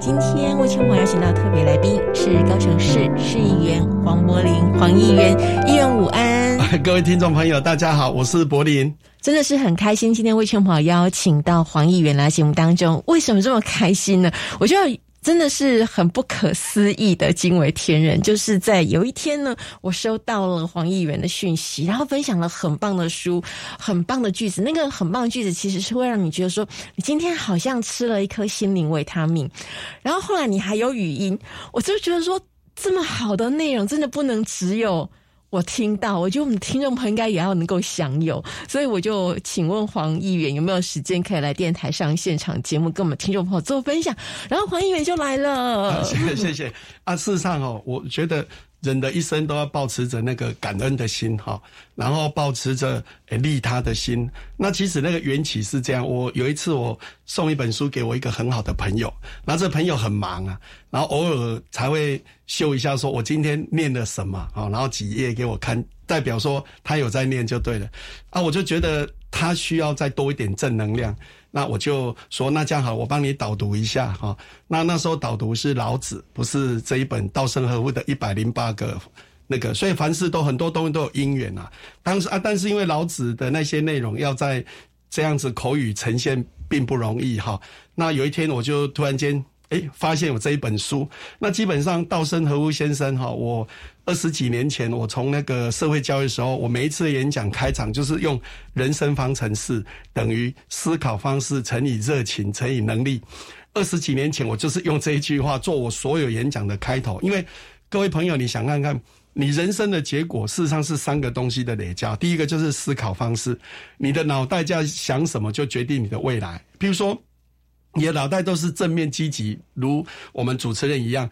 今天魏秋华邀请到特别来宾是高雄市市议员黄柏林，黄议员，议员午安。各位听众朋友，大家好，我是柏林，真的是很开心，今天魏秋华邀请到黄议员来节目当中，为什么这么开心呢？我觉得。真的是很不可思议的惊为天人，就是在有一天呢，我收到了黄议员的讯息，然后分享了很棒的书、很棒的句子。那个很棒的句子其实是会让你觉得说，你今天好像吃了一颗心灵维他命。然后后来你还有语音，我就觉得说，这么好的内容真的不能只有。我听到，我觉得我们听众朋友应该也要能够享有，所以我就请问黄议员有没有时间可以来电台上现场节目，跟我们听众朋友做分享。然后黄议员就来了，谢谢谢谢啊！事实上哦，我觉得。人的一生都要保持着那个感恩的心哈，然后保持着利他的心。那其实那个缘起是这样。我有一次我送一本书给我一个很好的朋友，那这朋友很忙啊，然后偶尔才会秀一下，说我今天念了什么啊，然后几页给我看，代表说他有在念就对了。啊，我就觉得他需要再多一点正能量。那我就说，那这样好，我帮你导读一下哈。那那时候导读是老子，不是这一本稻盛和夫的一百零八个那个，所以凡事都很多东西都有因缘啊。当时啊，但是因为老子的那些内容要在这样子口语呈现并不容易哈。那有一天我就突然间。哎，发现有这一本书。那基本上，稻盛和夫先生哈，我二十几年前我从那个社会教育时候，我每一次演讲开场就是用人生方程式等于思考方式乘以热情乘以能力。二十几年前，我就是用这一句话做我所有演讲的开头。因为各位朋友，你想看看，你人生的结果事实上是三个东西的累加。第一个就是思考方式，你的脑袋在想什么，就决定你的未来。比如说。你的脑袋都是正面积极，如我们主持人一样，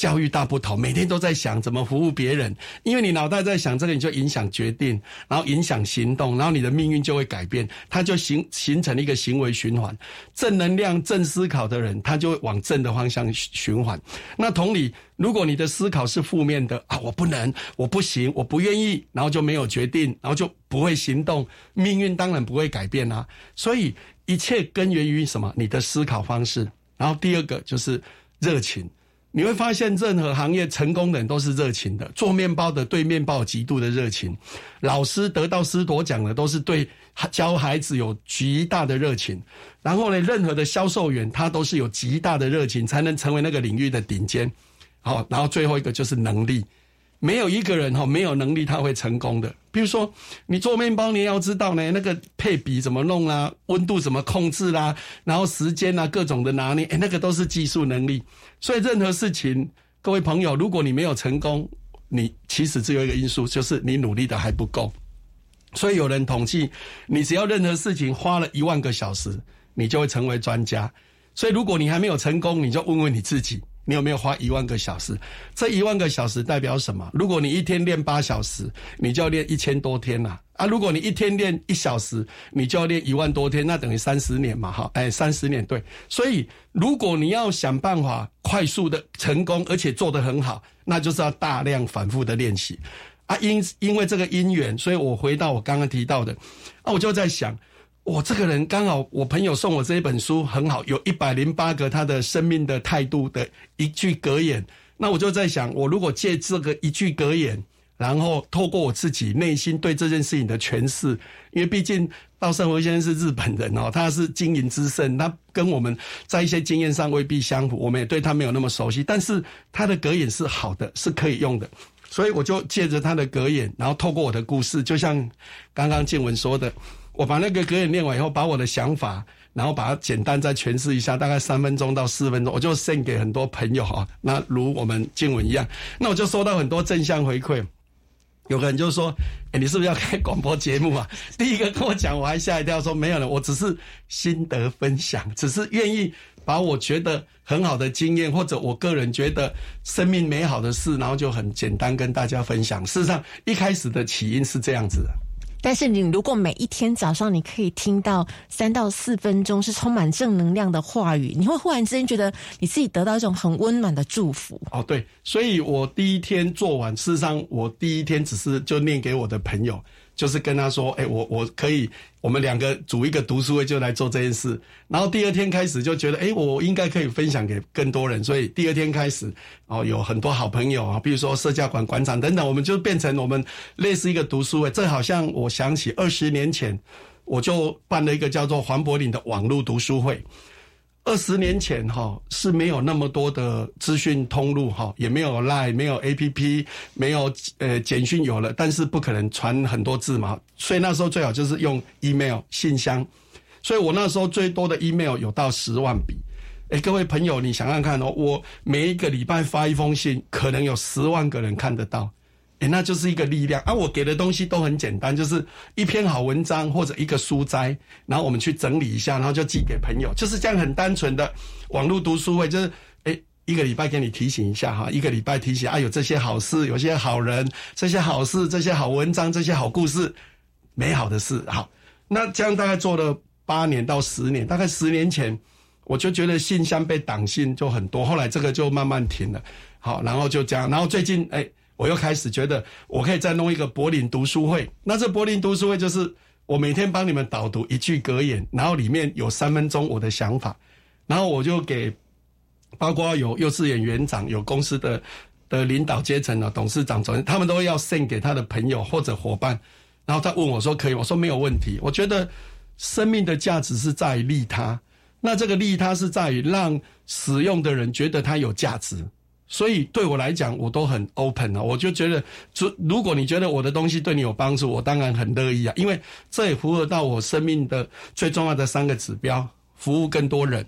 教育大不同，每天都在想怎么服务别人。因为你脑袋在想这个，你就影响决定，然后影响行动，然后你的命运就会改变，它就形形成了一个行为循环。正能量、正思考的人，他就会往正的方向循环。那同理，如果你的思考是负面的啊，我不能，我不行，我不愿意，然后就没有决定，然后就不会行动，命运当然不会改变啊。所以。一切根源于什么？你的思考方式。然后第二个就是热情。你会发现，任何行业成功的人都是热情的。做面包的对面包极度的热情，老师得到师铎奖的都是对教孩子有极大的热情。然后呢，任何的销售员他都是有极大的热情，才能成为那个领域的顶尖。好，然后最后一个就是能力。没有一个人哈没有能力他会成功的。比如说，你做面包，你要知道呢，那个配比怎么弄啦，温度怎么控制啦，然后时间啊，各种的拿捏，哎，那个都是技术能力。所以任何事情，各位朋友，如果你没有成功，你其实只有一个因素，就是你努力的还不够。所以有人统计，你只要任何事情花了一万个小时，你就会成为专家。所以如果你还没有成功，你就问问你自己。你有没有花一万个小时？这一万个小时代表什么？如果你一天练八小时，你就要练一千多天了啊！如果你一天练一小时，你就要练一万多天，那等于三十年嘛，哈，哎，三十年对。所以，如果你要想办法快速的成功，而且做得很好，那就是要大量反复的练习啊！因因为这个因缘，所以我回到我刚刚提到的啊，我就在想。我这个人刚好，我朋友送我这一本书很好，有一百零八个他的生命的态度的一句格言。那我就在想，我如果借这个一句格言，然后透过我自己内心对这件事情的诠释，因为毕竟稻盛和先生是日本人哦，他是经营之圣，他跟我们在一些经验上未必相符，我们也对他没有那么熟悉。但是他的格言是好的，是可以用的，所以我就借着他的格言，然后透过我的故事，就像刚刚静文说的。我把那个格言念完以后，把我的想法，然后把它简单再诠释一下，大概三分钟到四分钟，我就献给很多朋友哈。那如我们经文一样，那我就收到很多正向回馈。有个人就说：“哎，你是不是要开广播节目啊？” 第一个跟我讲，我还吓一跳，说没有了，我只是心得分享，只是愿意把我觉得很好的经验，或者我个人觉得生命美好的事，然后就很简单跟大家分享。事实上，一开始的起因是这样子。但是你如果每一天早上你可以听到三到四分钟是充满正能量的话语，你会忽然之间觉得你自己得到一种很温暖的祝福。哦，对，所以我第一天做完，事实上我第一天只是就念给我的朋友。就是跟他说，哎，我我可以，我们两个组一个读书会就来做这件事。然后第二天开始就觉得，哎，我应该可以分享给更多人，所以第二天开始，哦，有很多好朋友啊，比如说社教馆馆长等等，我们就变成我们类似一个读书会。这好像我想起二十年前，我就办了一个叫做黄柏林的网络读书会。二十年前哈是没有那么多的资讯通路哈，也没有 Line，没有 APP，没有呃简讯有了，但是不可能传很多字嘛，所以那时候最好就是用 email 信箱，所以我那时候最多的 email 有到十万笔。哎，各位朋友，你想想看哦，我每一个礼拜发一封信，可能有十万个人看得到。哎，那就是一个力量啊！我给的东西都很简单，就是一篇好文章或者一个书摘，然后我们去整理一下，然后就寄给朋友，就是这样很单纯的 网络读书会，就是哎，一个礼拜给你提醒一下哈，一个礼拜提醒啊，有这些好事，有些好人，这些好事，这些好文章，这些好故事，美好的事。好，那这样大概做了八年到十年，大概十年前我就觉得信箱被挡信就很多，后来这个就慢慢停了。好，然后就这样，然后最近哎。我又开始觉得，我可以再弄一个柏林读书会。那这柏林读书会就是我每天帮你们导读一句格言，然后里面有三分钟我的想法，然后我就给，包括有幼稚园园长、有公司的的领导阶层的董事长、总他们都要送给他的朋友或者伙伴，然后他问我说可以，我说没有问题。我觉得生命的价值是在于利他，那这个利他是在于让使用的人觉得它有价值。所以对我来讲，我都很 open 啊，我就觉得，如如果你觉得我的东西对你有帮助，我当然很乐意啊，因为这也符合到我生命的最重要的三个指标：服务更多人。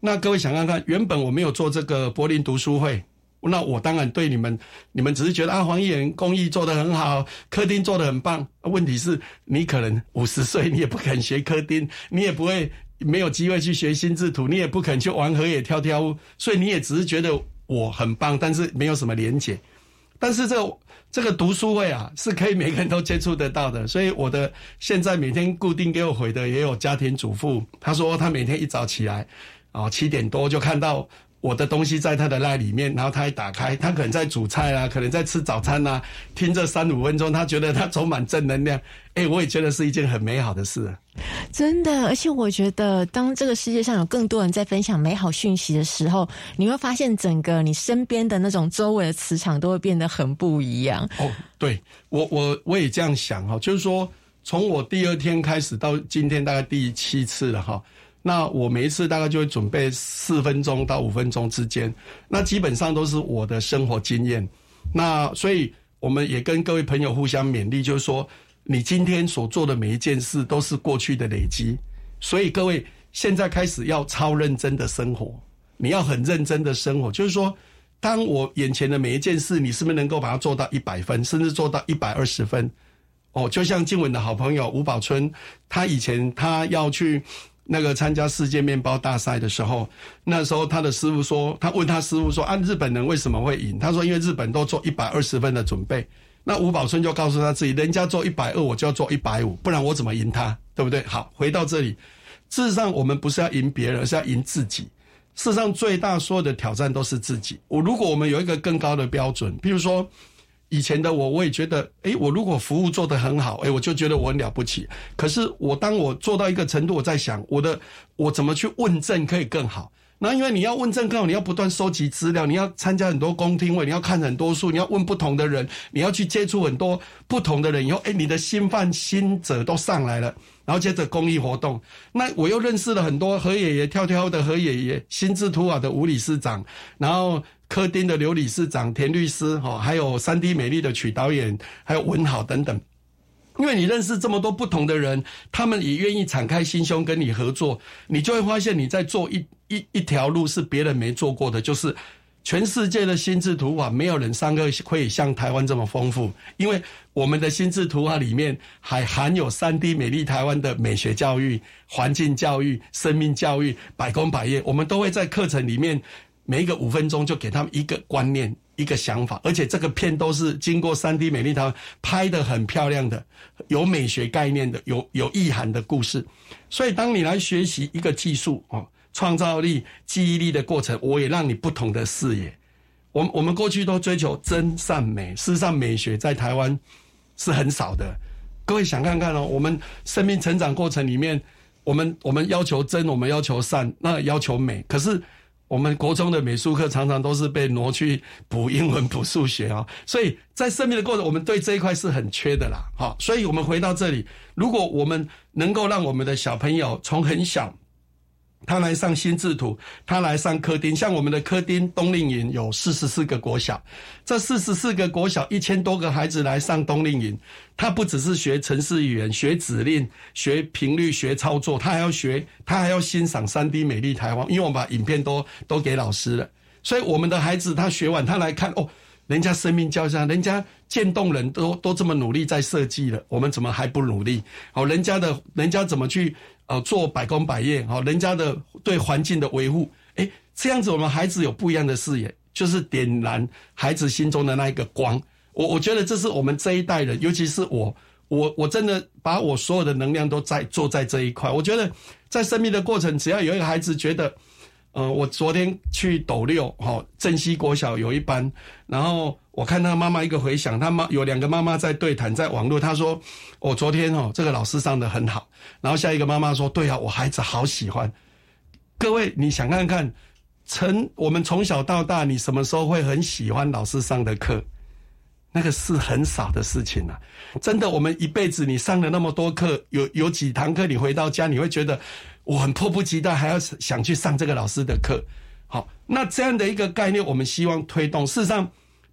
那各位想看看，原本我没有做这个柏林读书会，那我当然对你们，你们只是觉得啊，黄艺人公益做得很好，科丁做得很棒。问题是，你可能五十岁，你也不肯学科丁，你也不会没有机会去学心智图，你也不肯去玩河野跳跳屋，所以你也只是觉得。我很棒，但是没有什么连结。但是这这个读书会啊，是可以每个人都接触得到的。所以我的现在每天固定给我回的也有家庭主妇，她说她每天一早起来，啊七点多就看到。我的东西在他的那里面，然后他一打开，他可能在煮菜啊，可能在吃早餐呐，听这三五分钟，他觉得他充满正能量。哎，我也觉得是一件很美好的事。真的，而且我觉得，当这个世界上有更多人在分享美好讯息的时候，你会发现整个你身边的那种周围的磁场都会变得很不一样。哦，对我我我也这样想哈，就是说，从我第二天开始到今天，大概第七次了哈。那我每一次大概就会准备四分钟到五分钟之间，那基本上都是我的生活经验。那所以我们也跟各位朋友互相勉励，就是说你今天所做的每一件事都是过去的累积。所以各位现在开始要超认真的生活，你要很认真的生活。就是说，当我眼前的每一件事，你是不是能够把它做到一百分，甚至做到一百二十分？哦，就像静文的好朋友吴宝春，他以前他要去。那个参加世界面包大赛的时候，那时候他的师傅说，他问他师傅说：“啊，日本人为什么会赢？”他说：“因为日本都做一百二十分的准备。”那吴宝春就告诉他自己：“人家做一百二，我就要做一百五，不然我怎么赢他？对不对？”好，回到这里，事实上我们不是要赢别人，而是要赢自己。事实上，最大所有的挑战都是自己。我如果我们有一个更高的标准，比如说。以前的我，我也觉得，哎，我如果服务做得很好，哎，我就觉得我很了不起。可是我当我做到一个程度，我在想，我的我怎么去问政可以更好？那因为你要问政更好，你要不断收集资料，你要参加很多公听会，你要看很多书，你要问不同的人，你要去接触很多不同的人，以后，哎，你的心犯心者都上来了。然后接着公益活动，那我又认识了很多何爷爷跳跳的何爷爷，心智图瓦的吴理事长，然后。柯丁的刘理事长、田律师，哈，还有三 D 美丽的曲导演，还有文豪等等。因为你认识这么多不同的人，他们也愿意敞开心胸跟你合作，你就会发现你在做一一一条路是别人没做过的，就是全世界的心智图法，没有人上课会像台湾这么丰富。因为我们的心智图法里面还含有三 D 美丽台湾的美学教育、环境教育、生命教育，百工百业，我们都会在课程里面。每一个五分钟就给他们一个观念、一个想法，而且这个片都是经过三 D 美丽台湾拍的很漂亮的，有美学概念的、有有意涵的故事。所以，当你来学习一个技术哦，创造力、记忆力的过程，我也让你不同的视野。我我们过去都追求真善美，事实上美学在台湾是很少的。各位想看看哦，我们生命成长过程里面，我们我们要求真，我们要求善，那要求美。可是我们国中的美术课常常都是被挪去补英文、补数学啊，所以在生命的过程，我们对这一块是很缺的啦。好，所以我们回到这里，如果我们能够让我们的小朋友从很小。他来上新制图，他来上科丁，像我们的科丁冬令营有四十四个国小，这四十四个国小一千多个孩子来上冬令营，他不只是学城市语言、学指令、学频率、学操作，他还要学，他还要欣赏三 D 美丽台湾，因为我们把影片都都给老师了，所以我们的孩子他学完，他来看哦，人家生命交上，人家渐冻人都都这么努力在设计了，我们怎么还不努力？哦，人家的，人家怎么去？呃，做百工百业，好，人家的对环境的维护，哎，这样子我们孩子有不一样的视野，就是点燃孩子心中的那一个光。我我觉得这是我们这一代人，尤其是我，我我真的把我所有的能量都在做在这一块。我觉得在生命的过程，只要有一个孩子觉得，呃，我昨天去斗六，哈，镇西国小有一班，然后。我看他妈妈一个回想，他妈有两个妈妈在对谈，在网络。他说：“我昨天哦，这个老师上的很好。”然后下一个妈妈说：“对啊，我孩子好喜欢。”各位，你想看看，从我们从小到大，你什么时候会很喜欢老师上的课？那个是很少的事情啊！真的，我们一辈子你上了那么多课，有有几堂课你回到家你会觉得我很迫不及待，还要想去上这个老师的课。好，那这样的一个概念，我们希望推动。事实上。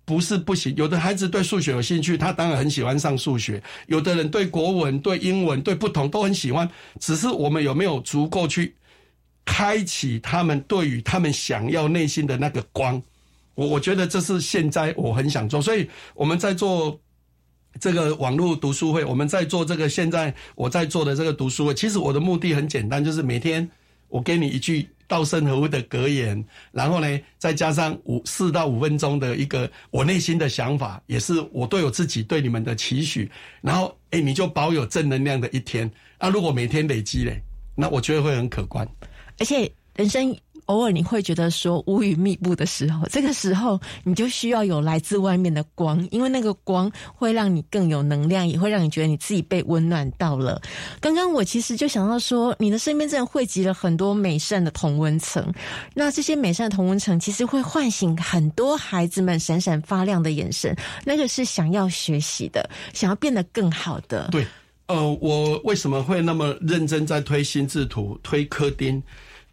不是不行，有的孩子对数学有兴趣，他当然很喜欢上数学。有的人对国文、对英文、对不同都很喜欢，只是我们有没有足够去开启他们对于他们想要内心的那个光？我我觉得这是现在我很想做，所以我们在做这个网络读书会，我们在做这个现在我在做的这个读书会。其实我的目的很简单，就是每天我给你一句。稻盛和夫的格言，然后呢，再加上五四到五分钟的一个我内心的想法，也是我对我自己对你们的期许，然后哎，你就保有正能量的一天。那如果每天累积嘞，那我觉得会很可观，而且人生。偶尔你会觉得说乌云密布的时候，这个时候你就需要有来自外面的光，因为那个光会让你更有能量，也会让你觉得你自己被温暖到了。刚刚我其实就想到说，你的身边真的汇集了很多美善的同温层，那这些美善同温层其实会唤醒很多孩子们闪闪发亮的眼神，那个是想要学习的，想要变得更好的。对，呃，我为什么会那么认真在推心智图、推科丁？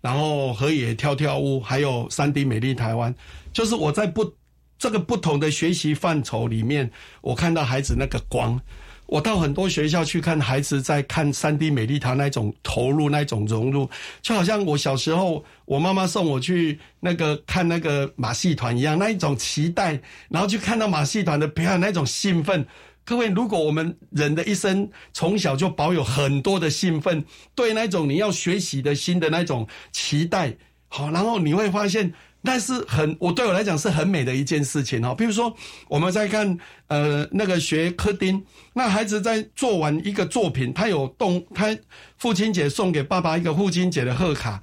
然后河野跳跳屋，还有三 D 美丽台湾，就是我在不这个不同的学习范畴里面，我看到孩子那个光。我到很多学校去看孩子在看三 D 美丽台那种投入、那种融入，就好像我小时候我妈妈送我去那个看那个马戏团一样，那一种期待，然后去看到马戏团的表演那种兴奋。各位，如果我们人的一生从小就保有很多的兴奋，对那种你要学习的心的那种期待，好，然后你会发现那是很我对我来讲是很美的一件事情哦。比如说，我们在看呃那个学科丁，那孩子在做完一个作品，他有动，他父亲节送给爸爸一个父亲节的贺卡，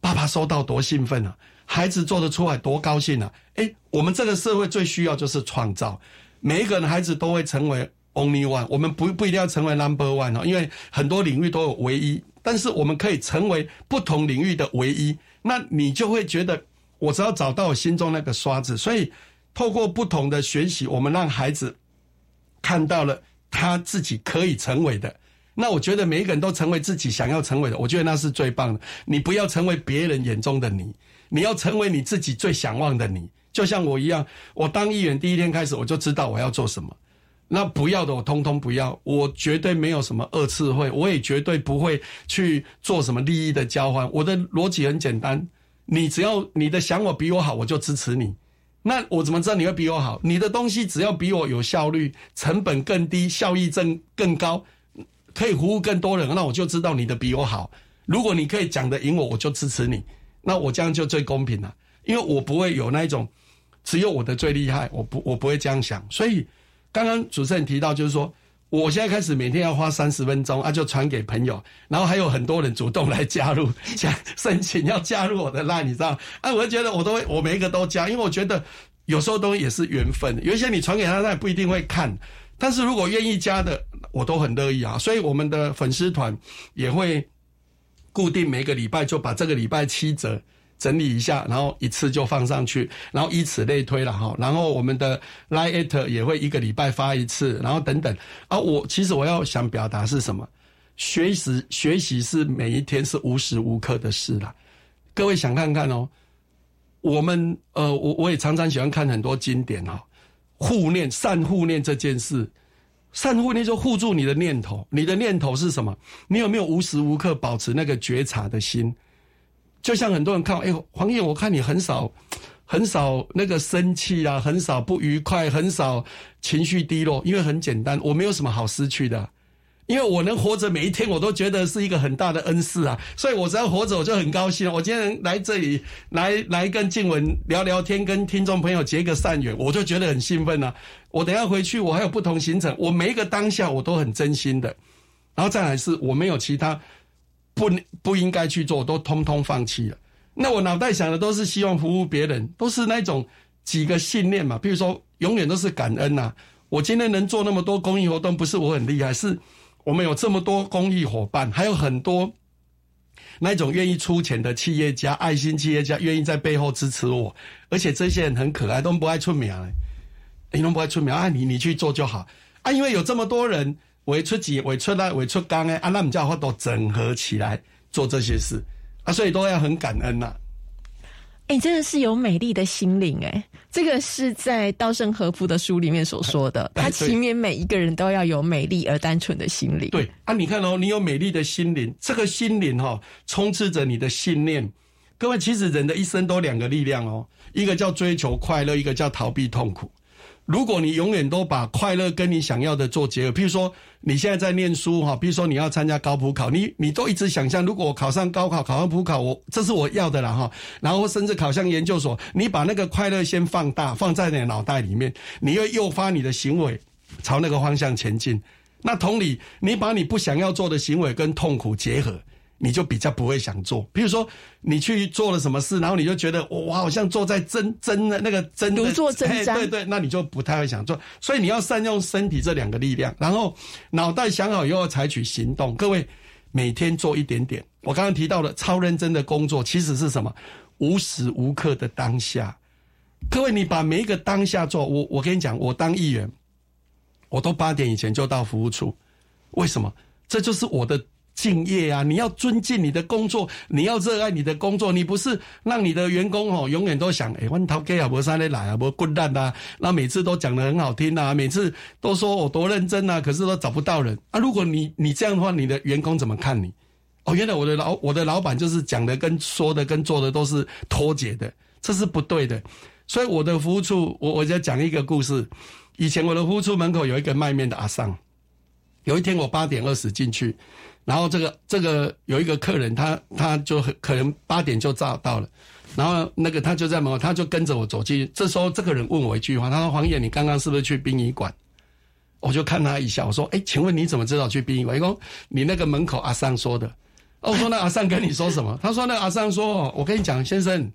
爸爸收到多兴奋啊！孩子做得出来多高兴啊！诶，我们这个社会最需要就是创造。每一个人孩子都会成为 only one，我们不不一定要成为 number one 哦，因为很多领域都有唯一，但是我们可以成为不同领域的唯一。那你就会觉得，我只要找到我心中那个刷子，所以透过不同的学习，我们让孩子看到了他自己可以成为的。那我觉得每一个人都成为自己想要成为的，我觉得那是最棒的。你不要成为别人眼中的你，你要成为你自己最想望的你。就像我一样，我当议员第一天开始，我就知道我要做什么。那不要的，我通通不要。我绝对没有什么二次会，我也绝对不会去做什么利益的交换。我的逻辑很简单，你只要你的想法比我好，我就支持你。那我怎么知道你会比我好？你的东西只要比我有效率，成本更低，效益更更高，可以服务更多人，那我就知道你的比我好。如果你可以讲得赢我，我就支持你。那我这样就最公平了，因为我不会有那一种。只有我的最厉害，我不我不会这样想。所以刚刚主持人提到，就是说，我现在开始每天要花三十分钟啊，就传给朋友，然后还有很多人主动来加入，想 申请要加入我的 line，你知道？啊，我就觉得我都会，我每一个都加，因为我觉得有时候东西也是缘分。有一些你传给他，他也不一定会看，但是如果愿意加的，我都很乐意啊。所以我们的粉丝团也会固定每个礼拜就把这个礼拜七折整理一下，然后一次就放上去，然后以此类推了哈。然后我们的 Line 也会一个礼拜发一次，然后等等啊。我其实我要想表达是什么？学习学习是每一天是无时无刻的事啦。各位想看看哦，我们呃，我我也常常喜欢看很多经典哈。护念善护念这件事，善护念就护住你的念头。你的念头是什么？你有没有无时无刻保持那个觉察的心？就像很多人看，哎，黄燕，我看你很少，很少那个生气啊，很少不愉快，很少情绪低落，因为很简单，我没有什么好失去的。因为我能活着每一天，我都觉得是一个很大的恩赐啊，所以我只要活着，我就很高兴。我今天来这里，来来跟静文聊聊天，跟听众朋友结个善缘，我就觉得很兴奋啊。我等下回去，我还有不同行程，我每一个当下我都很真心的。然后再来是，我没有其他不不应该去做，都通通放弃了。那我脑袋想的都是希望服务别人，都是那种几个信念嘛。比如说，永远都是感恩呐。我今天能做那么多公益活动，不是我很厉害，是。我们有这么多公益伙伴，还有很多那种愿意出钱的企业家、爱心企业家，愿意在背后支持我。而且这些人很可爱，都不爱出名，你都不爱出名啊！你你去做就好啊！因为有这么多人为出己、为出来、为出刚哎，啊，那我们叫都整合起来做这些事啊，所以都要很感恩呐。哎，真的是有美丽的心灵哎！这个是在稻盛和夫的书里面所说的，他祈勉每一个人都要有美丽而单纯的心灵。对啊，你看哦，你有美丽的心灵，这个心灵哈，充斥着你的信念。各位，其实人的一生都两个力量哦，一个叫追求快乐，一个叫逃避痛苦。如果你永远都把快乐跟你想要的做结合，譬如说你现在在念书哈，比如说你要参加高普考，你你都一直想象，如果我考上高考，考上普考，我这是我要的了哈。然后甚至考上研究所，你把那个快乐先放大，放在你的脑袋里面，你会诱发你的行为朝那个方向前进。那同理，你把你不想要做的行为跟痛苦结合。你就比较不会想做，比如说你去做了什么事，然后你就觉得我好像坐在真真的那个真如坐针毡，对对，那你就不太会想做。所以你要善用身体这两个力量，然后脑袋想好以后采取行动。各位每天做一点点。我刚刚提到的超认真的工作，其实是什么？无时无刻的当下。各位，你把每一个当下做。我我跟你讲，我当议员，我都八点以前就到服务处。为什么？这就是我的。敬业啊！你要尊敬你的工作，你要热爱你的工作。你不是让你的员工哦，永远都想哎，万涛给啊，不上来来啊，不滚蛋呐！那每次都讲的很好听啊，每次都说我多认真啊，可是都找不到人啊。如果你你这样的话，你的员工怎么看你？哦，原来我的老我的老板就是讲的跟说的跟做的都是脱节的，这是不对的。所以我的服务处，我我就讲一个故事。以前我的服务处门口有一个卖面的阿桑，有一天我八点二十进去。然后这个这个有一个客人，他他就可能八点就到到了，然后那个他就在门口，他就跟着我走进。这时候这个人问我一句话，他说：“黄爷，你刚刚是不是去殡仪馆？”我就看他一下，我说：“哎，请问你怎么知道去殡仪馆？”因为你那个门口阿桑说的。我说那阿桑跟你说什么？他说那阿桑说：“我跟你讲，先生，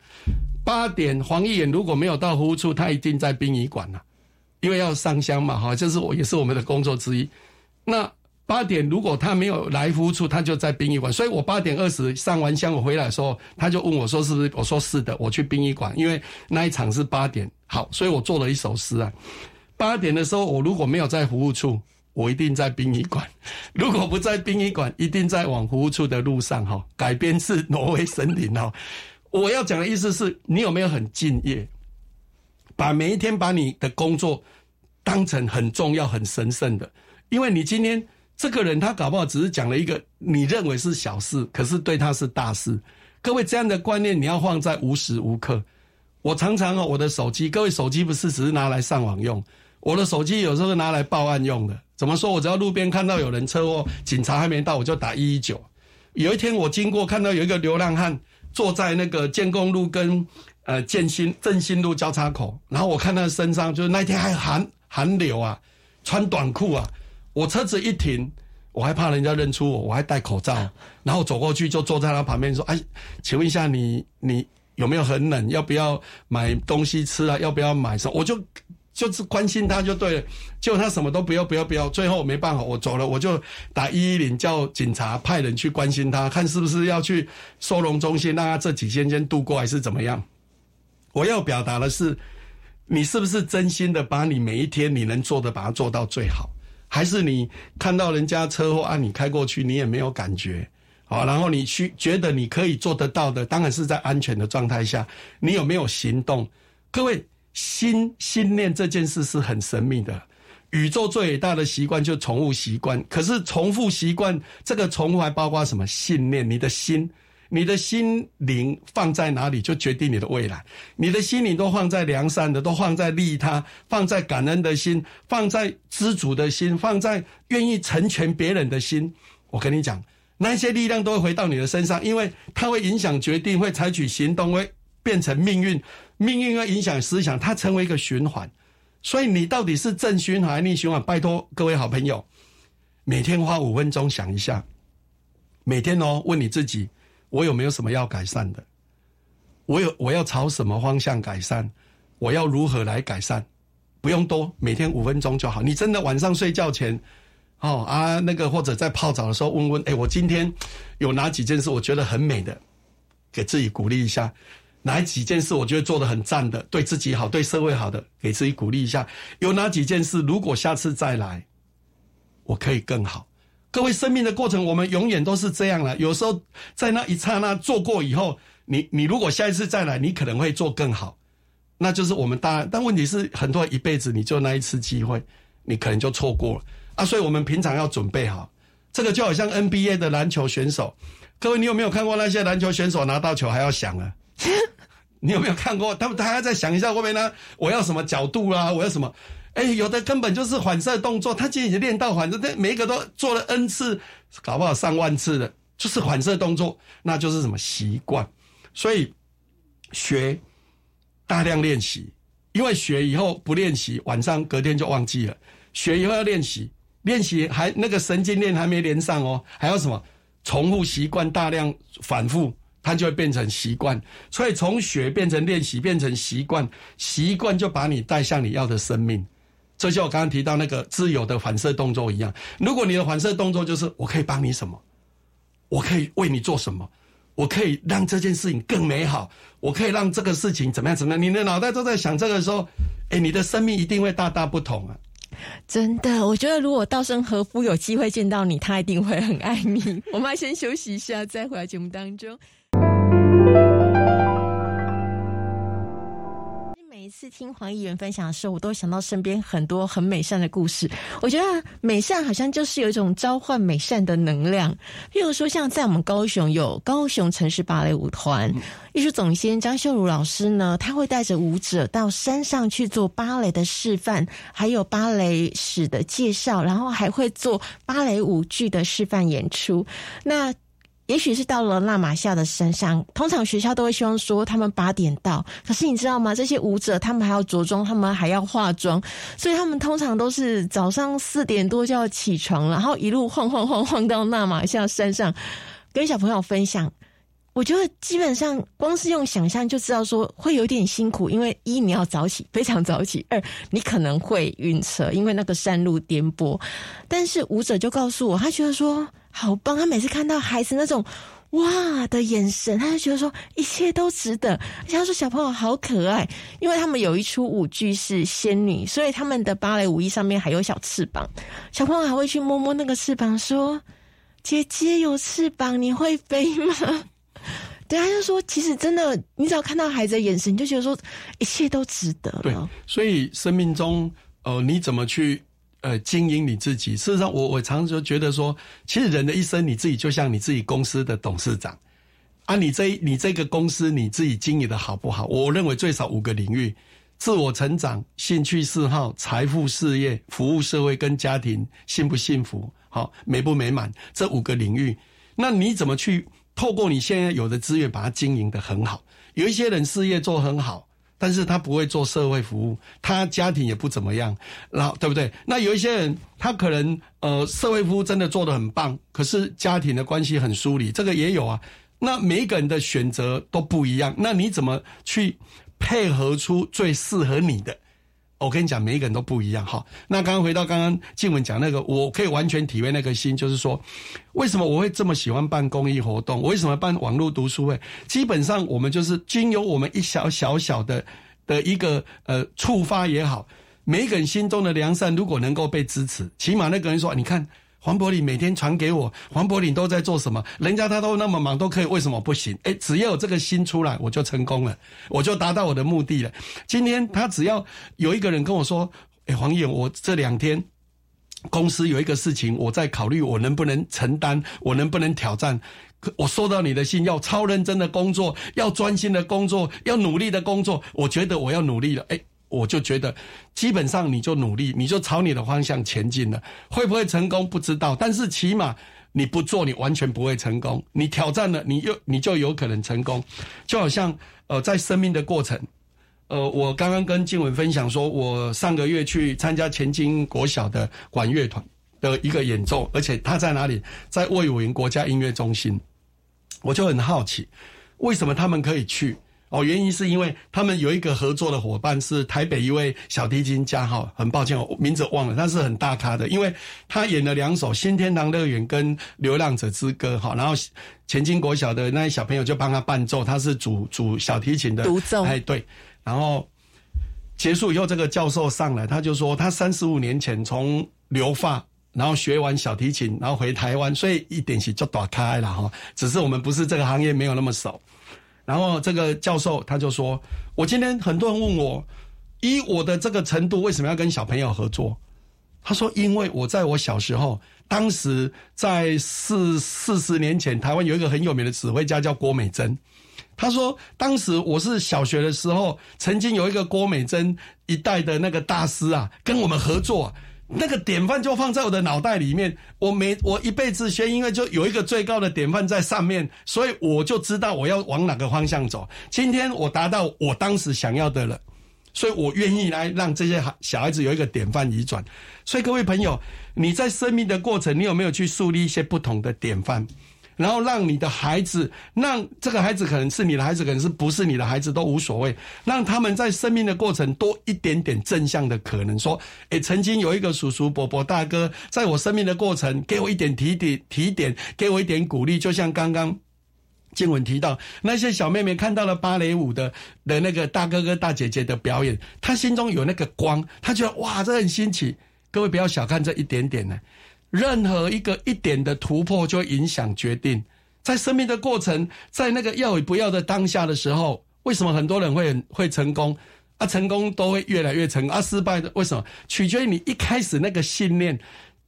八点黄一眼如果没有到服务处，他一定在殡仪馆了，因为要上香嘛，哈，这是我也是我们的工作之一。”那。八点，如果他没有来服务处，他就在殡仪馆。所以我八点二十上完香，我回来的时候，他就问我说：“是不是？”我说：“是的，我去殡仪馆，因为那一场是八点。”好，所以我做了一首诗啊。八点的时候，我如果没有在服务处，我一定在殡仪馆；如果不在殡仪馆，一定在往服务处的路上。哈，改编是挪威森林哈。我要讲的意思是你有没有很敬业，把每一天把你的工作当成很重要、很神圣的，因为你今天。这个人他搞不好只是讲了一个你认为是小事，可是对他是大事。各位这样的观念你要放在无时无刻。我常常哦，我的手机，各位手机不是只是拿来上网用，我的手机有时候拿来报案用的。怎么说？我只要路边看到有人车祸，警察还没到，我就打一一九。有一天我经过看到有一个流浪汉坐在那个建工路跟呃建新振兴路交叉口，然后我看他身上就是那天还寒寒流啊，穿短裤啊。我车子一停，我还怕人家认出我，我还戴口罩，然后走过去就坐在他旁边说：“哎，请问一下你你有没有很冷？要不要买东西吃啊？要不要买什么？”我就就是关心他就对了。结果他什么都不要不要不要，最后没办法，我走了，我就打一一零叫警察派人去关心他，看是不是要去收容中心让他这几天先度过，还是怎么样。我要表达的是，你是不是真心的把你每一天你能做的把它做到最好，还是你看到人家车祸啊，你开过去你也没有感觉？好，然后你去觉得你可以做得到的，当然是在安全的状态下。你有没有行动？各位，心心念这件事是很神秘的。宇宙最伟大的习惯就是重复习惯，可是重复习惯这个重复还包括什么？信念，你的心，你的心灵放在哪里，就决定你的未来。你的心灵都放在良善的，都放在利他，放在感恩的心，放在知足的心，放在愿意成全别人的心。我跟你讲。那些力量都会回到你的身上，因为它会影响决定，会采取行动，会变成命运。命运会影响思想，它成为一个循环。所以你到底是正循环还是逆循环？拜托各位好朋友，每天花五分钟想一下，每天哦问你自己：我有没有什么要改善的？我有我要朝什么方向改善？我要如何来改善？不用多，每天五分钟就好。你真的晚上睡觉前。哦啊，那个或者在泡澡的时候问问，哎，我今天有哪几件事我觉得很美的，给自己鼓励一下；哪几件事我觉得做的很赞的，对自己好、对社会好的，给自己鼓励一下。有哪几件事，如果下次再来，我可以更好。各位，生命的过程，我们永远都是这样了。有时候在那一刹那做过以后，你你如果下一次再来，你可能会做更好，那就是我们大。但问题是，很多人一辈子你就那一次机会，你可能就错过了。啊，所以我们平常要准备好，这个就好像 NBA 的篮球选手，各位，你有没有看过那些篮球选手拿到球还要想啊？你有没有看过？他们他还要再想一下后面呢？我要什么角度啦？我要什么？哎，有的根本就是反射动作，他今天已经练到反射，这每一个都做了 N 次，搞不好上万次的，就是反射动作，那就是什么习惯？所以学大量练习，因为学以后不练习，晚上隔天就忘记了，学以后要练习。练习还那个神经链还没连上哦，还有什么重复习惯，大量反复，它就会变成习惯。所以从学变成练习，变成习惯，习惯就把你带向你要的生命。这就我刚刚提到那个自由的反射动作一样。如果你的反射动作就是我可以帮你什么，我可以为你做什么，我可以让这件事情更美好，我可以让这个事情怎么样怎么样，你的脑袋都在想这个时候，哎，你的生命一定会大大不同啊。真的，我觉得如果稻盛和夫有机会见到你，他一定会很爱你。我们先休息一下，再回来节目当中。每一次听黄议员分享的时候，我都想到身边很多很美善的故事。我觉得美善好像就是有一种召唤美善的能量。譬如说，像在我们高雄有高雄城市芭蕾舞团，艺术总监张秀茹老师呢，他会带着舞者到山上去做芭蕾的示范，还有芭蕾史的介绍，然后还会做芭蕾舞剧的示范演出。那也许是到了纳马夏的山上，通常学校都会希望说他们八点到。可是你知道吗？这些舞者他们还要着装，他们还要化妆，所以他们通常都是早上四点多就要起床，然后一路晃晃晃晃到纳马夏山上，跟小朋友分享。我觉得基本上光是用想象就知道说会有点辛苦，因为一你要早起，非常早起；二你可能会晕车，因为那个山路颠簸。但是舞者就告诉我，他觉得说。好棒！他每次看到孩子那种哇的眼神，他就觉得说一切都值得。而且他说小朋友好可爱，因为他们有一出舞剧是仙女，所以他们的芭蕾舞衣上面还有小翅膀。小朋友还会去摸摸那个翅膀，说：“姐姐有翅膀，你会飞吗？” 对，他就说：“其实真的，你只要看到孩子的眼神，你就觉得说一切都值得。”对，所以生命中，呃，你怎么去？呃，经营你自己。事实上，我我常常就觉得说，其实人的一生，你自己就像你自己公司的董事长啊。你这你这个公司，你自己经营的好不好？我认为最少五个领域：自我成长、兴趣嗜好、财富、事业、服务社会跟家庭，幸不幸福？好，美不美满？这五个领域，那你怎么去透过你现在有的资源，把它经营的很好？有一些人事业做很好。但是他不会做社会服务，他家庭也不怎么样，然后对不对？那有一些人，他可能呃社会服务真的做的很棒，可是家庭的关系很疏离，这个也有啊。那每一个人的选择都不一样，那你怎么去配合出最适合你的？我跟你讲，每一个人都不一样哈。那刚刚回到刚刚静文讲那个，我可以完全体会那个心，就是说，为什么我会这么喜欢办公益活动？为什么办网络读书会？基本上我们就是经由我们一小小小的的一个呃触发也好，每一个人心中的良善，如果能够被支持，起码那个人说，你看。黄柏林每天传给我，黄柏林都在做什么？人家他都那么忙，都可以，为什么不行？哎，只要有这个心出来，我就成功了，我就达到我的目的了。今天他只要有一个人跟我说：“哎，黄燕，我这两天公司有一个事情，我在考虑我能不能承担，我能不能挑战。”我收到你的信，要超认真的工作，要专心的工作，要努力的工作。我觉得我要努力了，哎。我就觉得，基本上你就努力，你就朝你的方向前进了。会不会成功不知道，但是起码你不做，你完全不会成功。你挑战了，你又你就有可能成功。就好像呃，在生命的过程，呃，我刚刚跟静文分享说，我上个月去参加前金国小的管乐团的一个演奏，而且他在哪里，在魏武营国家音乐中心，我就很好奇，为什么他们可以去。哦，原因是因为他们有一个合作的伙伴是台北一位小提琴家，哈，很抱歉，我名字忘了，他是很大咖的，因为他演了两首《新天堂乐园》跟《流浪者之歌》，哈，然后前金国小的那些小朋友就帮他伴奏，他是主主小提琴的独奏，哎，对，然后结束以后，这个教授上来，他就说他三十五年前从留发，然后学完小提琴，然后回台湾，所以一点起就打开了哈，只是我们不是这个行业，没有那么熟。然后这个教授他就说：“我今天很多人问我，以我的这个程度，为什么要跟小朋友合作？”他说：“因为我在我小时候，当时在四四十年前，台湾有一个很有名的指挥家叫郭美珍。他说，当时我是小学的时候，曾经有一个郭美珍一代的那个大师啊，跟我们合作。”那个典范就放在我的脑袋里面，我每我一辈子学音乐就有一个最高的典范在上面，所以我就知道我要往哪个方向走。今天我达到我当时想要的了，所以我愿意来让这些小孩子有一个典范移转。所以各位朋友，你在生命的过程，你有没有去树立一些不同的典范？然后让你的孩子，让这个孩子可能是你的孩子，可能是不是你的孩子都无所谓。让他们在生命的过程多一点点正向的可能。说，诶，曾经有一个叔叔伯伯大哥，在我生命的过程给我一点提点提点，给我一点鼓励。就像刚刚静文提到，那些小妹妹看到了芭蕾舞的的那个大哥哥大姐姐的表演，他心中有那个光，他觉得哇，这很新奇。各位不要小看这一点点呢。任何一个一点的突破，就会影响决定。在生命的过程，在那个要与不要的当下的时候，为什么很多人会很会成功？啊，成功都会越来越成功，啊，失败的为什么？取决于你一开始那个信念。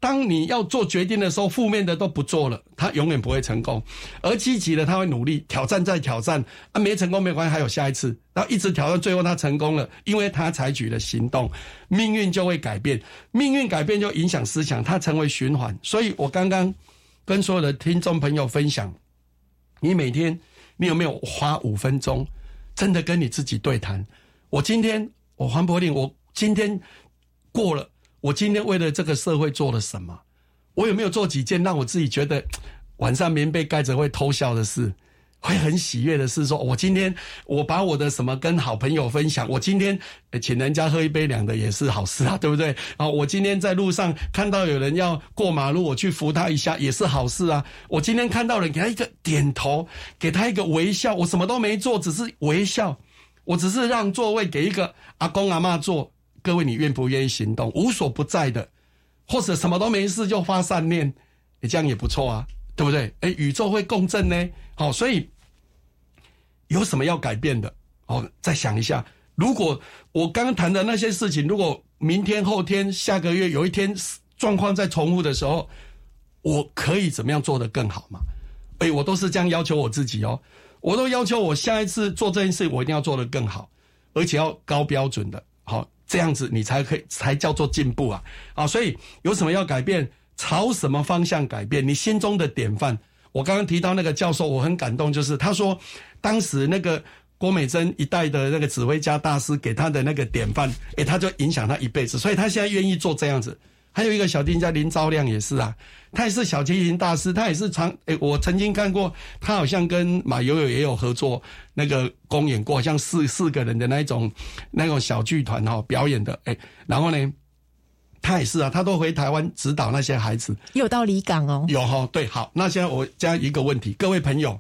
当你要做决定的时候，负面的都不做了，他永远不会成功；而积极的他会努力挑战再挑战，啊，没成功没关系，还有下一次，然后一直挑战，最后他成功了，因为他采取了行动，命运就会改变，命运改变就影响思想，它成为循环。所以我刚刚跟所有的听众朋友分享，你每天你有没有花五分钟，真的跟你自己对谈？我今天我黄柏林，我今天过了。我今天为了这个社会做了什么？我有没有做几件让我自己觉得 晚上棉被盖着会偷笑的事，会很喜悦的事？说我今天我把我的什么跟好朋友分享，我今天请人家喝一杯凉的也是好事啊，对不对？啊，我今天在路上看到有人要过马路，我去扶他一下也是好事啊。我今天看到人给他一个点头，给他一个微笑，我什么都没做，只是微笑，我只是让座位给一个阿公阿妈坐。各位，你愿不愿意行动？无所不在的，或者什么都没事就发善念，你这样也不错啊，对不对？哎，宇宙会共振呢。好，所以有什么要改变的？哦，再想一下，如果我刚刚谈的那些事情，如果明天、后天、下个月有一天状况在重复的时候，我可以怎么样做得更好嘛？哎，我都是这样要求我自己哦，我都要求我下一次做这件事，我一定要做得更好，而且要高标准的。好。这样子你才可以，才叫做进步啊！啊，所以有什么要改变，朝什么方向改变？你心中的典范，我刚刚提到那个教授，我很感动，就是他说，当时那个郭美珍一代的那个指挥家大师给他的那个典范，诶，他就影响他一辈子，所以他现在愿意做这样子。还有一个小提琴家林昭亮也是啊，他也是小提琴大师，他也是常诶，我曾经看过他好像跟马友友也有合作那个公演过，像四四个人的那种那种小剧团哈表演的诶，然后呢，他也是啊，他都回台湾指导那些孩子，有到离港哦，有哈，对，好，那现在我加一个问题，各位朋友，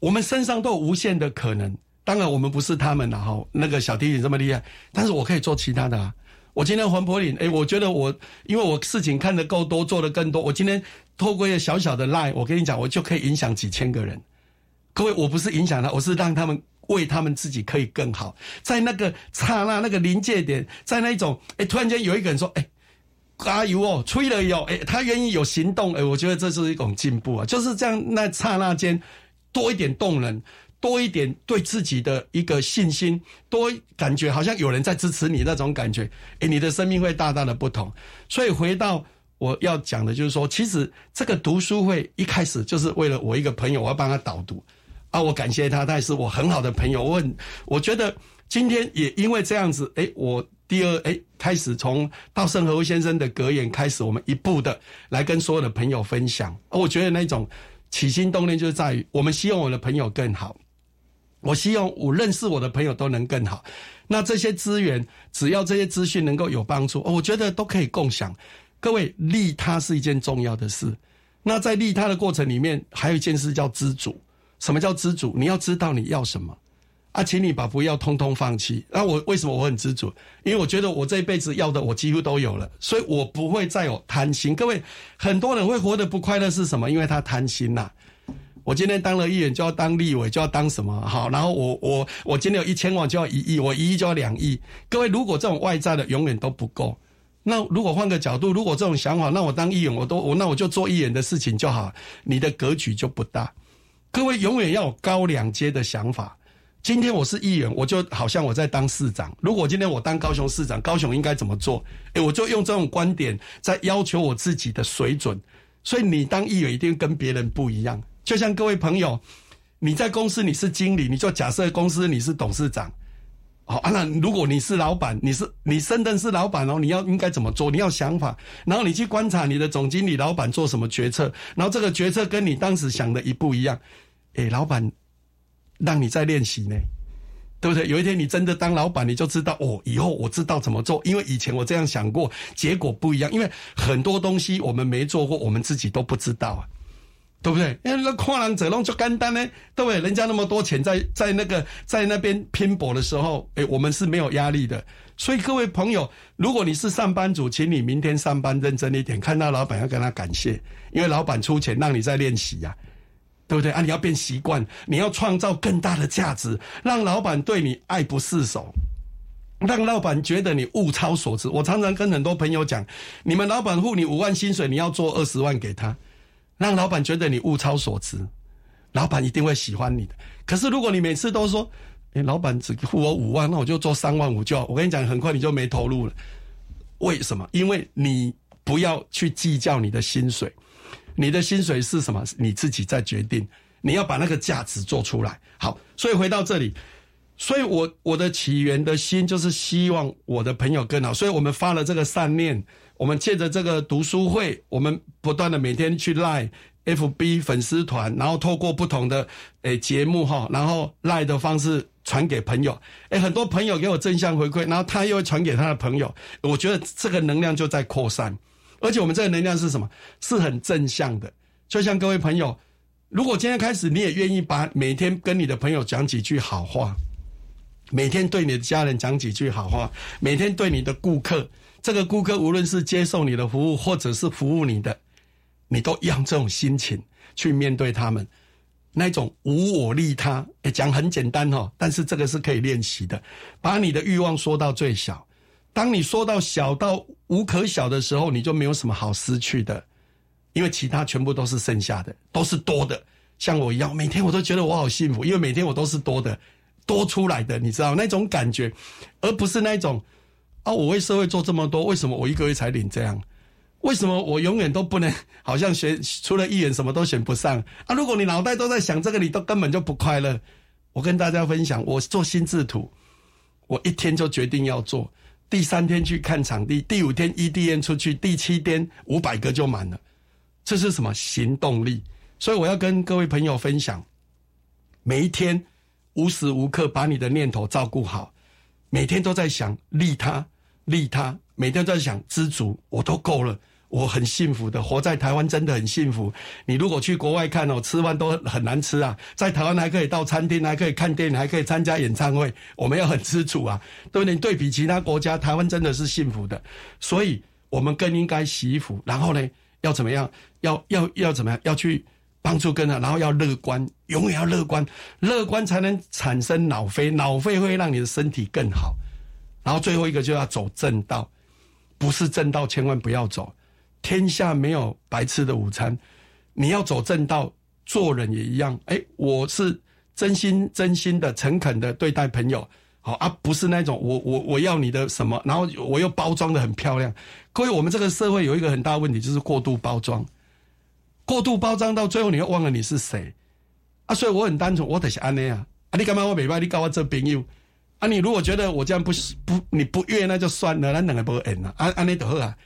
我们身上都有无限的可能，当然我们不是他们了哈，那个小提琴这么厉害，但是我可以做其他的啊。我今天黄柏林，哎，我觉得我因为我事情看得够多，做的更多。我今天透过一个小小的 line，我跟你讲，我就可以影响几千个人。各位，我不是影响他，我是让他们为他们自己可以更好。在那个刹那、那个临界点，在那一种，哎，突然间有一个人说，哎，加油哦，吹了哟，哎，他愿意有行动，哎，我觉得这是一种进步啊，就是这样，那刹那间多一点动能。多一点对自己的一个信心，多感觉好像有人在支持你那种感觉，诶，你的生命会大大的不同。所以回到我要讲的，就是说，其实这个读书会一开始就是为了我一个朋友，我要帮他导读啊，我感谢他，他也是我很好的朋友。我我觉得今天也因为这样子，诶，我第二诶开始从稻盛和夫先生的格言开始，我们一步的来跟所有的朋友分享。我觉得那种起心动念就是在于，我们希望我的朋友更好。我希望我认识我的朋友都能更好。那这些资源，只要这些资讯能够有帮助，我觉得都可以共享。各位，利他是一件重要的事。那在利他的过程里面，还有一件事叫知足。什么叫知足？你要知道你要什么啊，请你把不要通通放弃。那我为什么我很知足？因为我觉得我这一辈子要的我几乎都有了，所以我不会再有贪心。各位，很多人会活得不快乐是什么？因为他贪心呐。我今天当了议员，就要当立委，就要当什么好？然后我我我今天有一千万，就要一亿，我一亿就要两亿。各位，如果这种外在的永远都不够，那如果换个角度，如果这种想法，那我当议员，我都我那我就做议员的事情就好，你的格局就不大。各位永远要有高两阶的想法。今天我是议员，我就好像我在当市长。如果今天我当高雄市长，高雄应该怎么做？诶，我就用这种观点在要求我自己的水准。所以你当议员一定跟别人不一样。就像各位朋友，你在公司你是经理，你就假设公司你是董事长，好。那如果你是老板，你是你身份是老板哦，你要应该怎么做？你要想法，然后你去观察你的总经理、老板做什么决策，然后这个决策跟你当时想的一不一样，诶，老板让你再练习呢，对不对？有一天你真的当老板，你就知道哦，以后我知道怎么做，因为以前我这样想过，结果不一样。因为很多东西我们没做过，我们自己都不知道啊。对不对？因为那跨栏者弄就干单呢，对不对？人家那么多钱在在那个在那边拼搏的时候，哎，我们是没有压力的。所以各位朋友，如果你是上班族，请你明天上班认真一点，看到老板要跟他感谢，因为老板出钱让你在练习呀，对不对啊？你要变习惯，你要创造更大的价值，让老板对你爱不释手，让老板觉得你物超所值。我常常跟很多朋友讲，你们老板付你五万薪水，你要做二十万给他。让老板觉得你物超所值，老板一定会喜欢你的。可是如果你每次都说，哎，老板只付我五万，那我就做三万五就好。我跟你讲，很快你就没投入了。为什么？因为你不要去计较你的薪水，你的薪水是什么？你自己在决定。你要把那个价值做出来。好，所以回到这里，所以我我的起源的心就是希望我的朋友更好。所以我们发了这个善念。我们借着这个读书会，我们不断的每天去赖 FB 粉丝团，然后透过不同的诶节目哈，然后赖的方式传给朋友，诶很多朋友给我正向回馈，然后他又传给他的朋友，我觉得这个能量就在扩散，而且我们这个能量是什么？是很正向的。就像各位朋友，如果今天开始你也愿意把每天跟你的朋友讲几句好话，每天对你的家人讲几句好话，每天对你的顾客。这个顾客无论是接受你的服务，或者是服务你的，你都用这种心情去面对他们，那种无我利他。诶，讲很简单哦，但是这个是可以练习的。把你的欲望缩到最小，当你缩到小到无可小的时候，你就没有什么好失去的，因为其他全部都是剩下的，都是多的。像我一样，每天我都觉得我好幸福，因为每天我都是多的，多出来的，你知道那种感觉，而不是那种。啊！我为社会做这么多，为什么我一个月才领这样？为什么我永远都不能好像选除了议员什么都选不上啊？如果你脑袋都在想这个，你都根本就不快乐。我跟大家分享，我做心智图，我一天就决定要做。第三天去看场地，第五天 EDN 出去，第七天五百个就满了。这是什么行动力？所以我要跟各位朋友分享，每一天无时无刻把你的念头照顾好，每天都在想利他利他，每天都在想知足，我都够了。我很幸福的，活在台湾真的很幸福。你如果去国外看哦，吃饭都很难吃啊，在台湾还可以到餐厅，还可以看电影，还可以参加演唱会，我们要很知足啊。对不对？对比其他国家，台湾真的是幸福的，所以我们更应该惜福。然后呢，要怎么样？要要要怎么样？要去帮助更多，然后要乐观，永远要乐观，乐观才能产生脑飞，脑飞会让你的身体更好。然后最后一个就要走正道，不是正道，千万不要走。天下没有白吃的午餐，你要走正道，做人也一样。哎，我是真心真心的、诚恳的对待朋友，好啊，不是那种我我我要你的什么，然后我又包装的很漂亮。各位，我们这个社会有一个很大问题，就是过度包装，过度包装到最后，你又忘了你是谁啊！所以我很单纯，我得是安内啊啊！你干嘛我美拜？你搞我这朋友啊！你如果觉得我这样不不你不悦，那就算了，那两个不恩啊！安安内得好啊！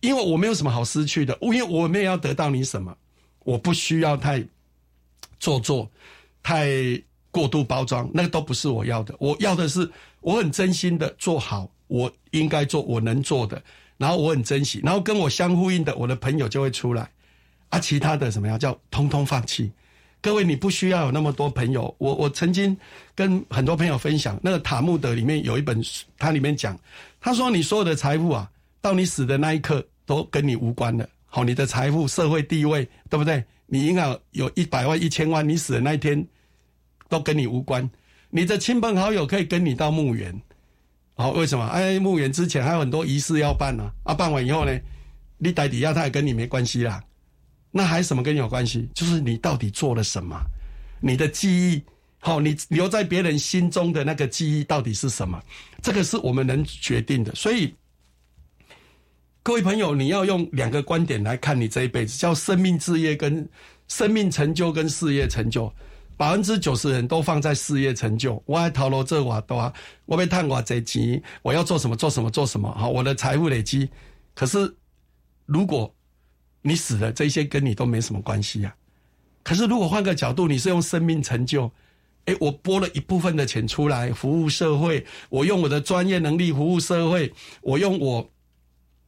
因为我没有什么好失去的，因为我没有要得到你什么，我不需要太做作、太过度包装，那个都不是我要的。我要的是我很真心的做好我应该做、我能做的，然后我很珍惜，然后跟我相呼应的我的朋友就会出来，啊，其他的什么样叫通通放弃？各位，你不需要有那么多朋友。我我曾经跟很多朋友分享，那个塔木德里面有一本书，它里面讲，他说你所有的财富啊。到你死的那一刻，都跟你无关了。好，你的财富、社会地位，对不对？你应该有一百万、一千万，你死的那一天，都跟你无关。你的亲朋好友可以跟你到墓园，好，为什么？哎，墓园之前还有很多仪式要办呢。啊，办完以后呢，你逮底下他也跟你没关系啦。那还什么跟你有关系？就是你到底做了什么？你的记忆，好，你留在别人心中的那个记忆到底是什么？这个是我们能决定的。所以。各位朋友，你要用两个观点来看你这一辈子，叫生命置业跟生命成就跟事业成就。百分之九十人都放在事业成就，我爱陶罗这瓦多，我被探瓦这钱，我要做什么做什么做什么，好，我的财富累积。可是如果你死了，这些跟你都没什么关系呀。可是如果换个角度，你是用生命成就，诶，我拨了一部分的钱出来服务社会，我用我的专业能力服务社会，我用我。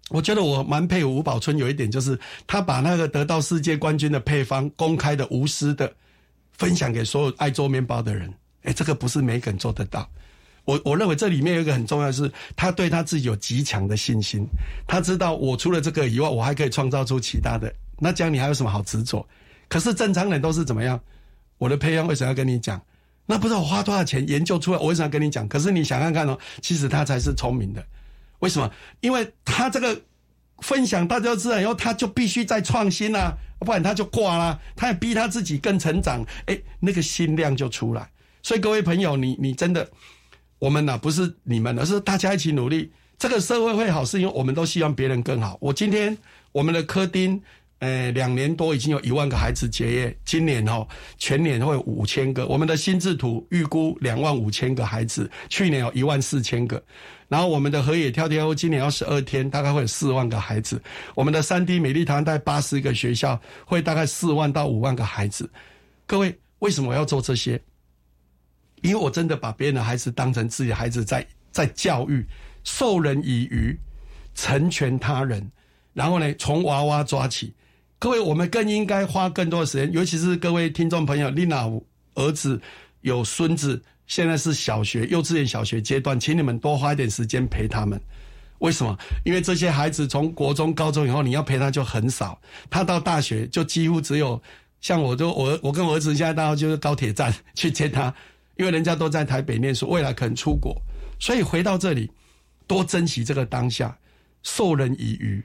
我觉得我蛮佩服吴宝春，有一点就是他把那个得到世界冠军的配方公开的、无私的分享给所有爱做面包的人。哎，这个不是每个人做得到。我我认为这里面有一个很重要的是，他对他自己有极强的信心。他知道我除了这个以外，我还可以创造出其他的。那这样你还有什么好执着？可是正常人都是怎么样？我的配方为什么要跟你讲？那不知道花多少钱研究出来，我为什么要跟你讲？可是你想看看哦，其实他才是聪明的。为什么？因为他这个分享大家都知道以后，他就必须再创新啊，不然他就挂了。他要逼他自己更成长，哎，那个心量就出来。所以各位朋友，你你真的，我们呢不是你们，而是大家一起努力，这个社会会好，是因为我们都希望别人更好。我今天我们的科丁。呃，两年多已经有一万个孩子结业，今年哦全年会五千个。我们的心智图预估两万五千个孩子，去年有一万四千个。然后我们的河野跳跳屋今年要十二天，大概会有四万个孩子。我们的三 D 美丽堂带八十个学校，会大概四万到五万个孩子。各位，为什么我要做这些？因为我真的把别人的孩子当成自己的孩子，在在教育，授人以渔，成全他人。然后呢，从娃娃抓起。各位，我们更应该花更多的时间，尤其是各位听众朋友，丽娜儿子有孙子，现在是小学、幼稚园、小学阶段，请你们多花一点时间陪他们。为什么？因为这些孩子从国中、高中以后，你要陪他就很少，他到大学就几乎只有像我，就我我跟我儿子现在到就是高铁站去接他，因为人家都在台北念书，未来可能出国，所以回到这里，多珍惜这个当下，授人以渔。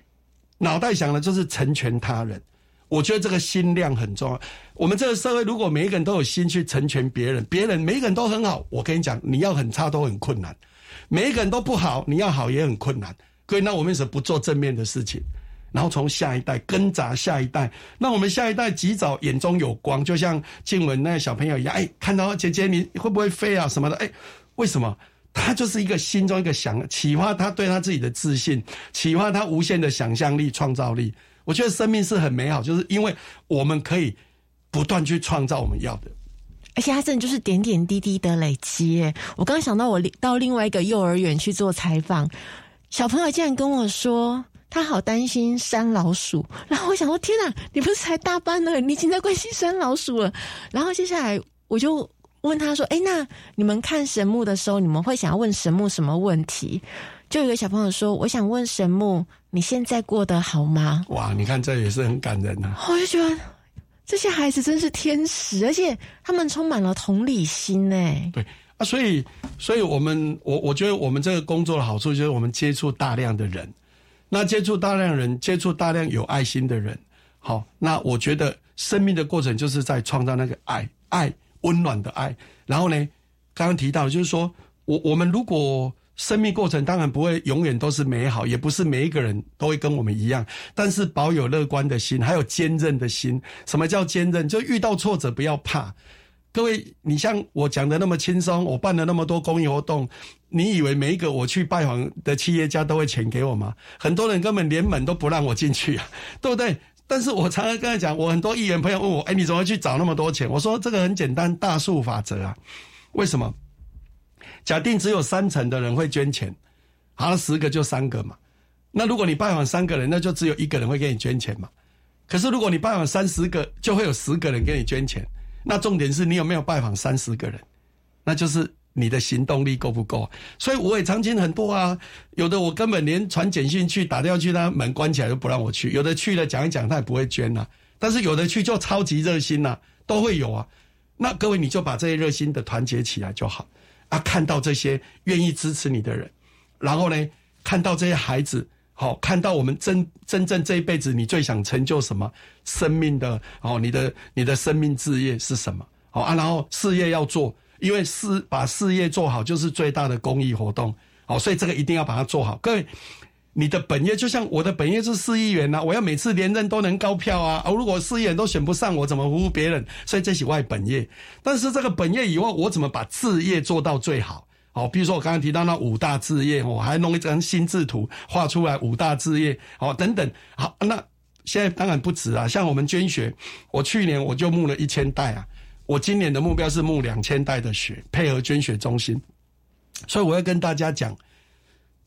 脑袋想的就是成全他人，我觉得这个心量很重要。我们这个社会，如果每一个人都有心去成全别人，别人每一个人都很好，我跟你讲，你要很差都很困难；每一个人都不好，你要好也很困难。所以，那我们为什么不做正面的事情？然后从下一代根扎下一代，那我们下一代及早眼中有光，就像静文那小朋友一样，哎，看到姐姐你会不会飞啊什么的？哎，为什么？他就是一个心中一个想启发他对他自己的自信，启发他无限的想象力、创造力。我觉得生命是很美好，就是因为我们可以不断去创造我们要的。而且他真的就是点点滴滴的累积。我刚想到，我到另外一个幼儿园去做采访，小朋友竟然跟我说，他好担心山老鼠。然后我想说，天哪，你不是才大班呢，你已经在关心山老鼠了。然后接下来我就问他说：“哎，那你们看神木的时候，你们会想要问神木什么问题？”就有个小朋友说：“我想问神木，你现在过得好吗？”哇，你看这也是很感人呐。我就觉得。这些孩子真是天使，而且他们充满了同理心呢。对啊，所以，所以我们，我我觉得我们这个工作的好处就是我们接触大量的人，那接触大量人，接触大量有爱心的人，好，那我觉得生命的过程就是在创造那个爱，爱温暖的爱。然后呢，刚刚提到就是说我我们如果。生命过程当然不会永远都是美好，也不是每一个人都会跟我们一样。但是保有乐观的心，还有坚韧的心。什么叫坚韧？就遇到挫折不要怕。各位，你像我讲的那么轻松，我办了那么多公益活动，你以为每一个我去拜访的企业家都会钱给我吗？很多人根本连门都不让我进去啊，对不对？但是我常常跟他讲，我很多议员朋友问我，哎，你怎么去找那么多钱？我说这个很简单，大数法则啊。为什么？假定只有三成的人会捐钱，好了，十个就三个嘛。那如果你拜访三个人，那就只有一个人会给你捐钱嘛。可是如果你拜访三十个，就会有十个人给你捐钱。那重点是你有没有拜访三十个人，那就是你的行动力够不够。所以我也常见很多啊，有的我根本连传简讯去打电话去，他门关起来都不让我去。有的去了讲一讲，他也不会捐呐。但是有的去就超级热心呐，都会有啊。那各位你就把这些热心的团结起来就好。啊，看到这些愿意支持你的人，然后呢，看到这些孩子，好，看到我们真真正这一辈子你最想成就什么生命的哦，你的你的生命志业是什么？好啊，然后事业要做，因为事把事业做好就是最大的公益活动，好，所以这个一定要把它做好，各位。你的本业就像我的本业是市议员呐，我要每次连任都能高票啊！而如果市议员都选不上，我怎么服务别人？所以这是外本业。但是这个本业以外，我怎么把事业做到最好？好，比如说我刚刚提到那五大置业，我还弄一张心智图画出来五大置业，好，等等。好，那现在当然不止啊，像我们捐血，我去年我就募了一千袋啊，我今年的目标是募两千袋的血，配合捐血中心。所以我要跟大家讲。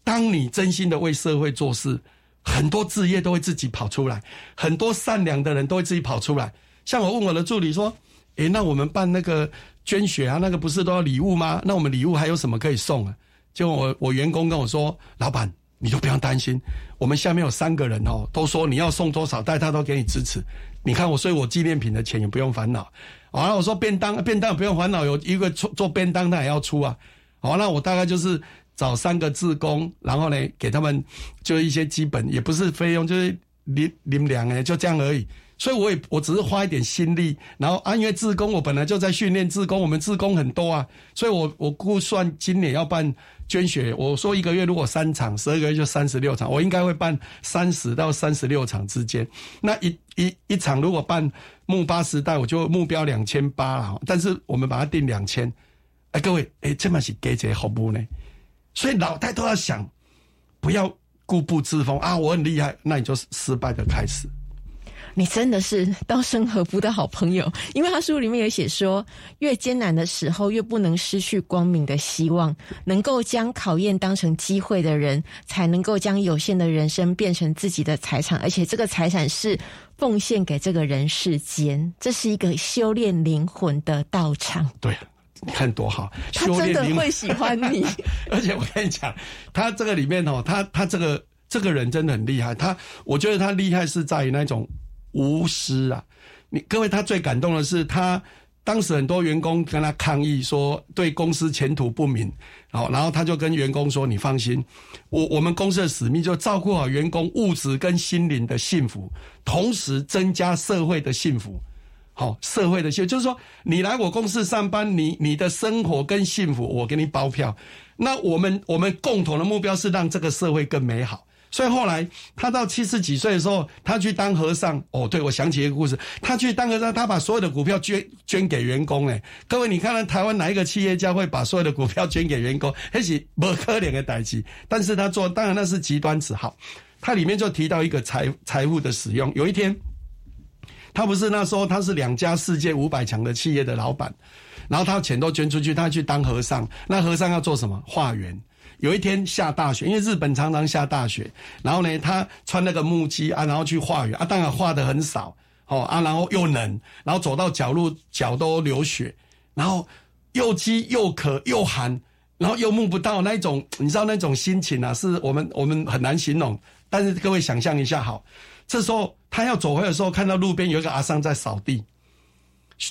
当你真心的为社会做事，很多志业都会自己跑出来，很多善良的人都会自己跑出来。像我问我的助理说：“诶，那我们办那个捐血啊，那个不是都要礼物吗？那我们礼物还有什么可以送啊？”就我我员工跟我说：“老板，你都不用担心，我们下面有三个人哦，都说你要送多少，但他都给你支持。你看我，所以我纪念品的钱也不用烦恼。好了，我说便当便当不用烦恼，有一个做做便当他也要出啊。好，那我大概就是。”找三个志工，然后呢，给他们就一些基本，也不是费用，就是零零两哎，就这样而已。所以我也我只是花一点心力，然后按月志工，我本来就在训练志工，我们志工很多啊，所以我我估算今年要办捐血，我说一个月如果三场，十二个月就三十六场，我应该会办三十到三十六场之间。那一一一场如果办木八时代，我就目标两千八了，但是我们把它定两千。哎，各位，哎，这么是给这服务呢？所以脑袋都要想，不要固步自封啊！我很厉害，那你就失败的开始。你真的是稻盛和夫的好朋友，因为他书里面有写说，越艰难的时候，越不能失去光明的希望。能够将考验当成机会的人，才能够将有限的人生变成自己的财产，而且这个财产是奉献给这个人世间。这是一个修炼灵魂的道场。对。你看多好，他真的会喜欢你。而且我跟你讲，他这个里面哦，他他这个这个人真的很厉害。他我觉得他厉害是在于那种无私啊。你各位，他最感动的是他当时很多员工跟他抗议说对公司前途不明，好，然后他就跟员工说：“你放心，我我们公司的使命就照顾好员工物质跟心灵的幸福，同时增加社会的幸福。”好，社会的幸福就是说，你来我公司上班，你你的生活跟幸福，我给你包票。那我们我们共同的目标是让这个社会更美好。所以后来他到七十几岁的时候，他去当和尚。哦，对，我想起一个故事，他去当和尚，他把所有的股票捐捐给员工。哎，各位，你看看台湾哪一个企业家会把所有的股票捐给员工？那是不可怜的代际。但是他做，当然那是极端子。好，他里面就提到一个财财富的使用。有一天，他不是那时候他是两家世界五百强的企业的老板，然后他钱都捐出去，他去当和尚。那和尚要做什么？化缘。有一天下大雪，因为日本常常下大雪，然后呢，他穿那个木屐啊，然后去化缘啊，当然化的很少哦啊，然后又冷，然后走到脚路脚都流血，然后又饥又渴又寒，然后又摸不到那种，你知道那种心情啊，是我们我们很难形容。但是各位想象一下，好，这时候他要走回来的时候，看到路边有一个阿桑在扫地，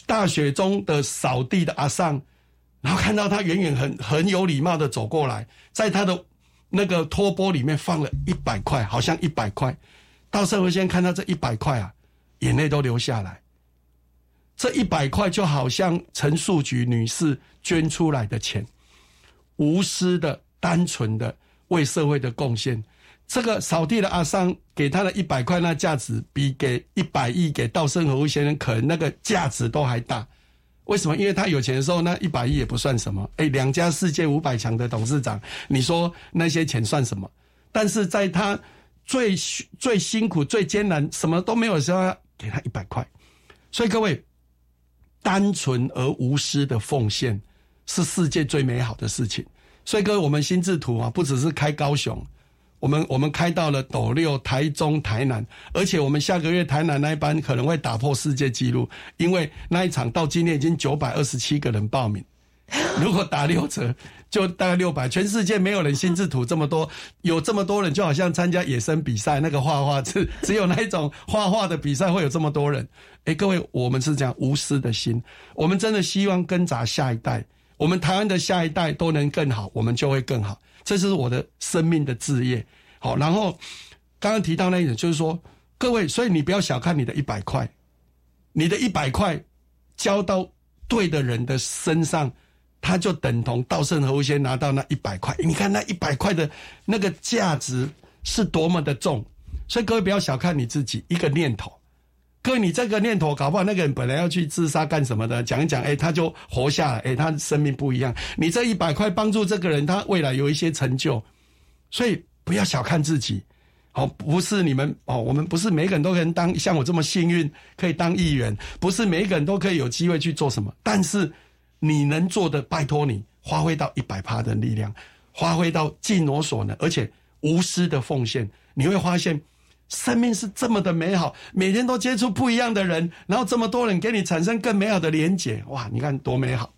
大雪中的扫地的阿桑。然后看到他远远很很有礼貌的走过来，在他的那个托钵里面放了一百块，好像一百块。到社会先看到这一百块啊，眼泪都流下来。这一百块就好像陈树菊女士捐出来的钱，无私的、单纯的为社会的贡献。这个扫地的阿桑给他的一百块，那价值比给一百亿给稻盛和夫先生可能那个价值都还大。为什么？因为他有钱的时候，那一百亿也不算什么。哎，两家世界五百强的董事长，你说那些钱算什么？但是在他最最辛苦、最艰难、什么都没有的时候，给他一百块。所以各位，单纯而无私的奉献是世界最美好的事情。所以各位，我们心智图啊，不只是开高雄。我们我们开到了斗六、台中、台南，而且我们下个月台南那一班可能会打破世界纪录，因为那一场到今天已经九百二十七个人报名，如果打六折就大概六百。全世界没有人心智图这么多，有这么多人，就好像参加野生比赛那个画画，只只有那一种画画的比赛会有这么多人。哎，各位，我们是这样无私的心，我们真的希望跟杂下一代，我们台湾的下一代都能更好，我们就会更好。这是我的生命的志业，好，然后刚刚提到那一点，就是说，各位，所以你不要小看你的一百块，你的一百块交到对的人的身上，他就等同稻盛和夫先拿到那一百块。你看那一百块的那个价值是多么的重，所以各位不要小看你自己一个念头。各位，你这个念头搞不好，那个人本来要去自杀干什么的？讲一讲，哎，他就活下来，哎，他生命不一样。你这一百块帮助这个人，他未来有一些成就，所以不要小看自己。哦，不是你们哦，我们不是每个人都能当像我这么幸运可以当议员，不是每一个人都可以有机会去做什么。但是你能做的，拜托你发挥到一百趴的力量，发挥到尽我所能，而且无私的奉献，你会发现。生命是这么的美好，每天都接触不一样的人，然后这么多人给你产生更美好的连结，哇！你看多美好。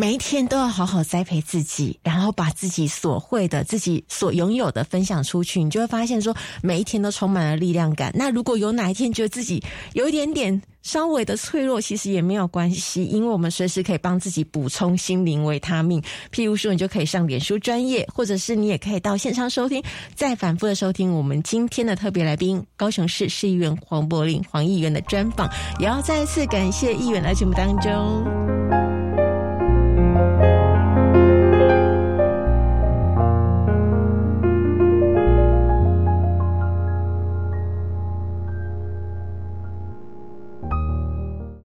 每一天都要好好栽培自己，然后把自己所会的、自己所拥有的分享出去，你就会发现说，每一天都充满了力量感。那如果有哪一天觉得自己有一点点稍微的脆弱，其实也没有关系，因为我们随时可以帮自己补充心灵维他命。譬如说，你就可以上脸书专业，或者是你也可以到线上收听，再反复的收听我们今天的特别来宾——高雄市市议员黄柏林黄议员的专访。也要再次感谢议员来节目当中。